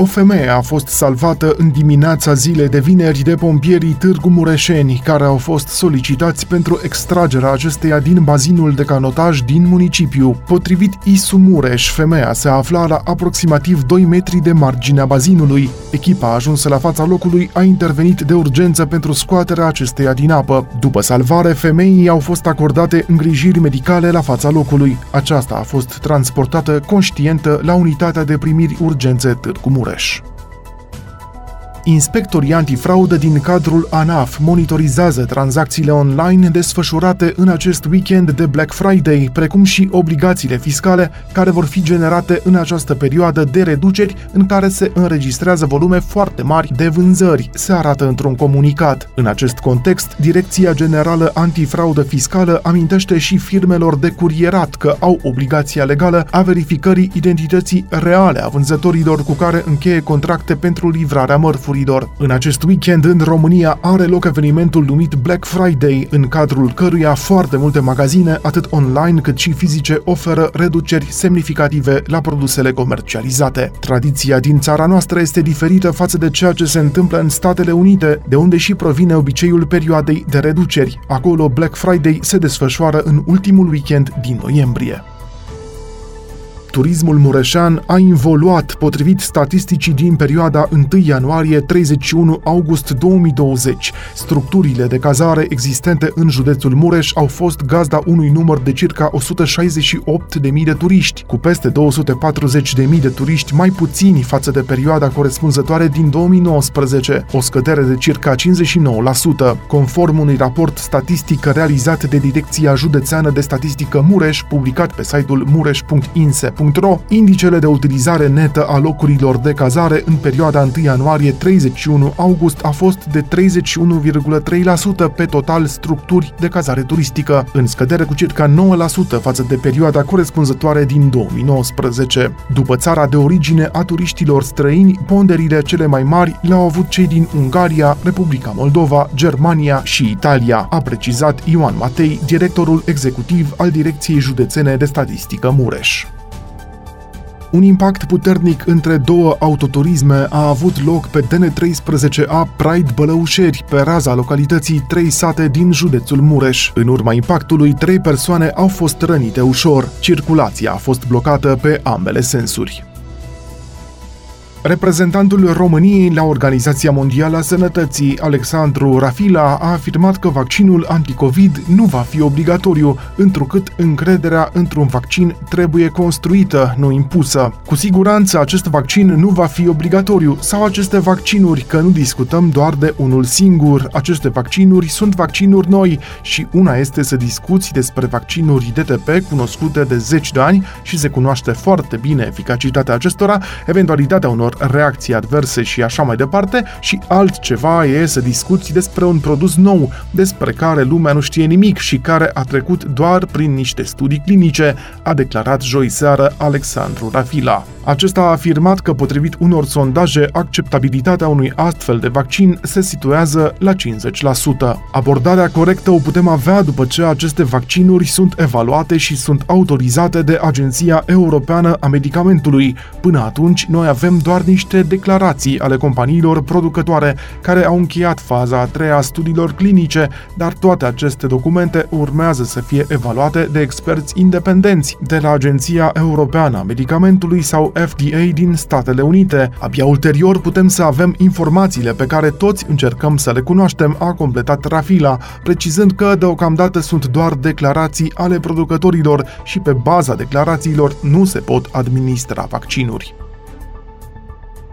o femeie a fost salvată în dimineața zilei de vineri de pompierii Târgu Mureșeni, care au fost solicitați pentru extragerea acesteia din bazinul de canotaj din municipiu. Potrivit Isu Mureș, femeia se afla la aproximativ 2 metri de marginea bazinului. Echipa ajunsă la fața locului a intervenit de urgență pentru scoaterea acesteia din apă. După salvare, femeii au fost acordate îngrijiri medicale la fața locului. Aceasta a fost transportată conștientă la unitatea de primiri urgențe Târgu Mureș. Mureș. Inspectorii antifraudă din cadrul ANAF monitorizează tranzacțiile online desfășurate în acest weekend de Black Friday, precum și obligațiile fiscale care vor fi generate în această perioadă de reduceri în care se înregistrează volume foarte mari de vânzări, se arată într-un comunicat. În acest context, Direcția Generală Antifraudă Fiscală amintește și firmelor de curierat că au obligația legală a verificării identității reale a vânzătorilor cu care încheie contracte pentru livrarea mărfurilor mărfurilor. În acest weekend în România are loc evenimentul numit Black Friday, în cadrul căruia foarte multe magazine, atât online cât și fizice, oferă reduceri semnificative la produsele comercializate. Tradiția din țara noastră este diferită față de ceea ce se întâmplă în Statele Unite, de unde și provine obiceiul perioadei de reduceri. Acolo Black Friday se desfășoară în ultimul weekend din noiembrie turismul mureșan a involuat potrivit statisticii din perioada 1 ianuarie-31 august 2020. Structurile de cazare existente în județul Mureș au fost gazda unui număr de circa 168.000 de turiști, cu peste 240.000 de turiști mai puțini față de perioada corespunzătoare din 2019, o scădere de circa 59%, conform unui raport statistic realizat de Direcția Județeană de Statistică Mureș, publicat pe site-ul mureș.inse.ro Gaz.ro, indicele de utilizare netă a locurilor de cazare în perioada 1 ianuarie-31 august a fost de 31,3% pe total structuri de cazare turistică, în scădere cu circa 9% față de perioada corespunzătoare din 2019. După țara de origine a turiștilor străini, ponderile cele mai mari le-au avut cei din Ungaria, Republica Moldova, Germania și Italia, a precizat Ioan Matei, directorul executiv al Direcției Județene de Statistică Mureș. Un impact puternic între două autoturisme a avut loc pe DN13A Pride Bălăușeri, pe raza localității trei sate din județul Mureș. În urma impactului, trei persoane au fost rănite ușor. Circulația a fost blocată pe ambele sensuri. Reprezentantul României la Organizația Mondială a Sănătății, Alexandru Rafila, a afirmat că vaccinul anticovid nu va fi obligatoriu, întrucât încrederea într-un vaccin trebuie construită, nu impusă. Cu siguranță acest vaccin nu va fi obligatoriu sau aceste vaccinuri, că nu discutăm doar de unul singur. Aceste vaccinuri sunt vaccinuri noi și una este să discuți despre vaccinuri DTP cunoscute de zeci de ani și se cunoaște foarte bine eficacitatea acestora, eventualitatea unor reacții adverse și așa mai departe, și altceva e să discuți despre un produs nou, despre care lumea nu știe nimic și care a trecut doar prin niște studii clinice, a declarat joi seară Alexandru Rafila. Acesta a afirmat că, potrivit unor sondaje, acceptabilitatea unui astfel de vaccin se situează la 50%. Abordarea corectă o putem avea după ce aceste vaccinuri sunt evaluate și sunt autorizate de Agenția Europeană a Medicamentului. Până atunci, noi avem doar niște declarații ale companiilor producătoare care au încheiat faza a treia a studiilor clinice, dar toate aceste documente urmează să fie evaluate de experți independenți de la Agenția Europeană a Medicamentului sau FDA din Statele Unite. Abia ulterior putem să avem informațiile pe care toți încercăm să le cunoaștem, a completat Rafila, precizând că deocamdată sunt doar declarații ale producătorilor și pe baza declarațiilor nu se pot administra vaccinuri.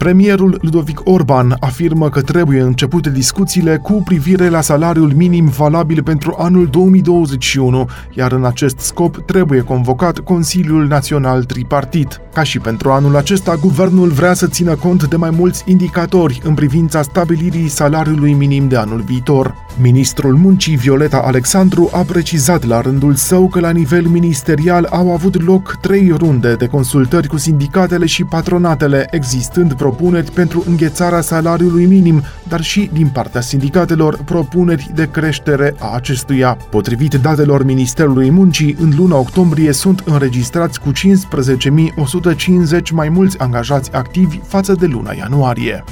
Premierul Ludovic Orban afirmă că trebuie începute discuțiile cu privire la salariul minim valabil pentru anul 2021, iar în acest scop trebuie convocat Consiliul Național Tripartit. Ca și pentru anul acesta, guvernul vrea să țină cont de mai mulți indicatori în privința stabilirii salariului minim de anul viitor. Ministrul Muncii Violeta Alexandru a precizat la rândul său că la nivel ministerial au avut loc trei runde de consultări cu sindicatele și patronatele, existând propuneri pentru înghețarea salariului minim, dar și din partea sindicatelor propuneri de creștere a acestuia. Potrivit datelor Ministerului Muncii, în luna octombrie sunt înregistrați cu 15.150 mai mulți angajați activi față de luna ianuarie.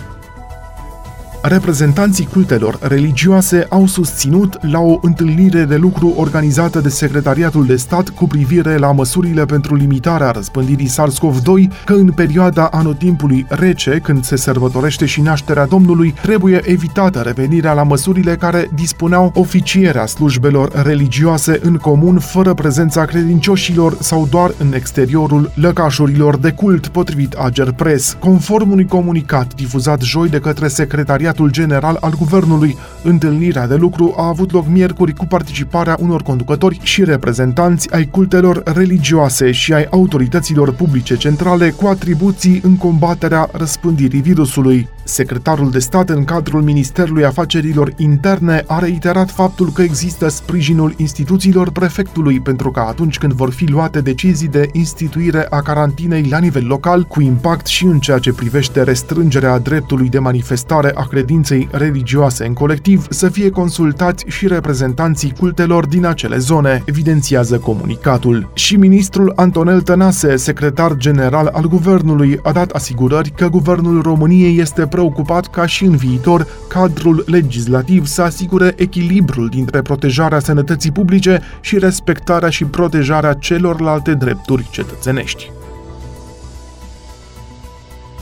Reprezentanții cultelor religioase au susținut la o întâlnire de lucru organizată de Secretariatul de Stat cu privire la măsurile pentru limitarea răspândirii SARS-CoV-2 că în perioada anotimpului rece, când se sărbătorește și nașterea Domnului, trebuie evitată revenirea la măsurile care dispuneau oficierea slujbelor religioase în comun fără prezența credincioșilor sau doar în exteriorul lăcașurilor de cult, potrivit Ager Press, conform unui comunicat difuzat joi de către Secretariatul Secretariatul General al Guvernului. Întâlnirea de lucru a avut loc miercuri cu participarea unor conducători și reprezentanți ai cultelor religioase și ai autorităților publice centrale cu atribuții în combaterea răspândirii virusului. Secretarul de stat în cadrul Ministerului Afacerilor Interne a reiterat faptul că există sprijinul instituțiilor prefectului pentru că atunci când vor fi luate decizii de instituire a carantinei la nivel local, cu impact și în ceea ce privește restrângerea dreptului de manifestare a credinței religioase în colectiv, să fie consultați și reprezentanții cultelor din acele zone, evidențiază comunicatul. Și ministrul Antonel Tănase, secretar general al guvernului, a dat asigurări că guvernul României este preocupat ca și în viitor cadrul legislativ să asigure echilibrul dintre protejarea sănătății publice și respectarea și protejarea celorlalte drepturi cetățenești.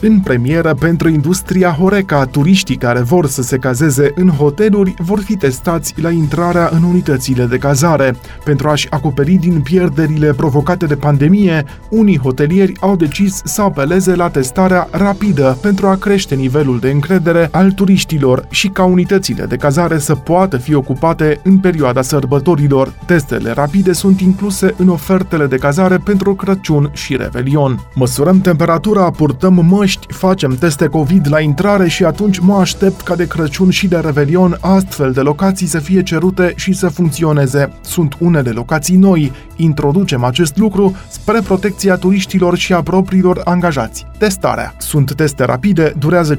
În premieră pentru industria Horeca, turiștii care vor să se cazeze în hoteluri vor fi testați la intrarea în unitățile de cazare. Pentru a-și acoperi din pierderile provocate de pandemie, unii hotelieri au decis să apeleze la testarea rapidă pentru a crește nivelul de încredere al turiștilor și ca unitățile de cazare să poată fi ocupate în perioada sărbătorilor. Testele rapide sunt incluse în ofertele de cazare pentru Crăciun și Revelion. Măsurăm temperatura, purtăm măști București facem teste COVID la intrare și atunci mă aștept ca de Crăciun și de Revelion astfel de locații să fie cerute și să funcționeze. Sunt unele locații noi. Introducem acest lucru spre protecția turiștilor și a propriilor angajați. Testarea. Sunt teste rapide, durează 15-20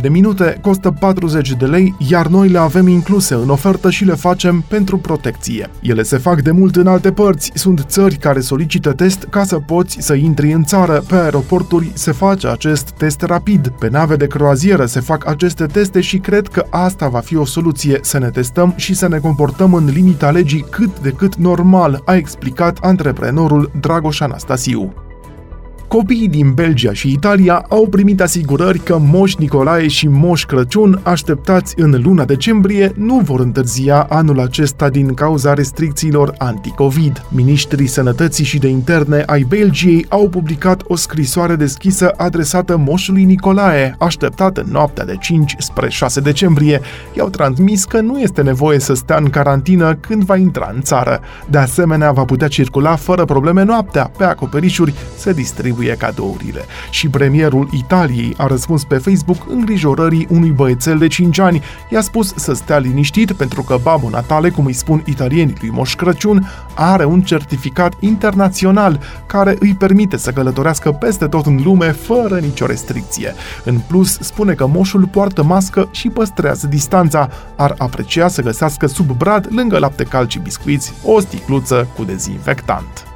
de minute, costă 40 de lei, iar noi le avem incluse în ofertă și le facem pentru protecție. Ele se fac de mult în alte părți, sunt țări care solicită test ca să poți să intri în țară, pe aeroporturi se face acest test rapid, pe nave de croazieră se fac aceste teste și cred că asta va fi o soluție, să ne testăm și să ne comportăm în limita legii cât de cât normal, a explicat antreprenorul Dragoș Anastasiu. Copiii din Belgia și Italia au primit asigurări că Moș Nicolae și Moș Crăciun, așteptați în luna decembrie, nu vor întârzia anul acesta din cauza restricțiilor anti-Covid. Ministrii Sănătății și de Interne ai Belgiei au publicat o scrisoare deschisă adresată Moșului Nicolae, așteptată în noaptea de 5 spre 6 decembrie. I-au transmis că nu este nevoie să stea în carantină când va intra în țară. De asemenea, va putea circula fără probleme noaptea, pe acoperișuri, să distribuie distribuie cadourile. Și premierul Italiei a răspuns pe Facebook îngrijorării unui băiețel de 5 ani. I-a spus să stea liniștit pentru că Babă Natale, cum îi spun italienii lui Moș Crăciun, are un certificat internațional care îi permite să călătorească peste tot în lume fără nicio restricție. În plus, spune că moșul poartă mască și păstrează distanța. Ar aprecia să găsească sub brad, lângă lapte cald și biscuiți, o sticluță cu dezinfectant.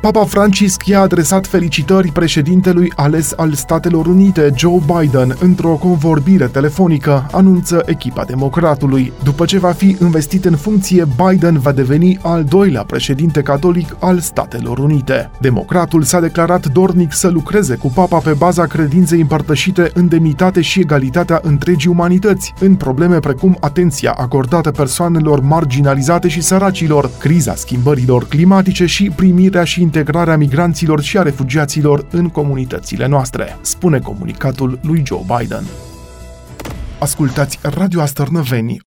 Papa Francisc i-a adresat felicitări președintelui ales al Statelor Unite, Joe Biden, într-o convorbire telefonică, anunță echipa democratului. După ce va fi investit în funcție, Biden va deveni al doilea președinte catolic al Statelor Unite. Democratul s-a declarat dornic să lucreze cu papa pe baza credinței împărtășite în demnitate și egalitatea întregii umanități, în probleme precum atenția acordată persoanelor marginalizate și săracilor, criza schimbărilor climatice și primirea și integrarea migranților și a refugiaților în comunitățile noastre, spune comunicatul lui Joe Biden. Ascultați Radio Astărnăveni,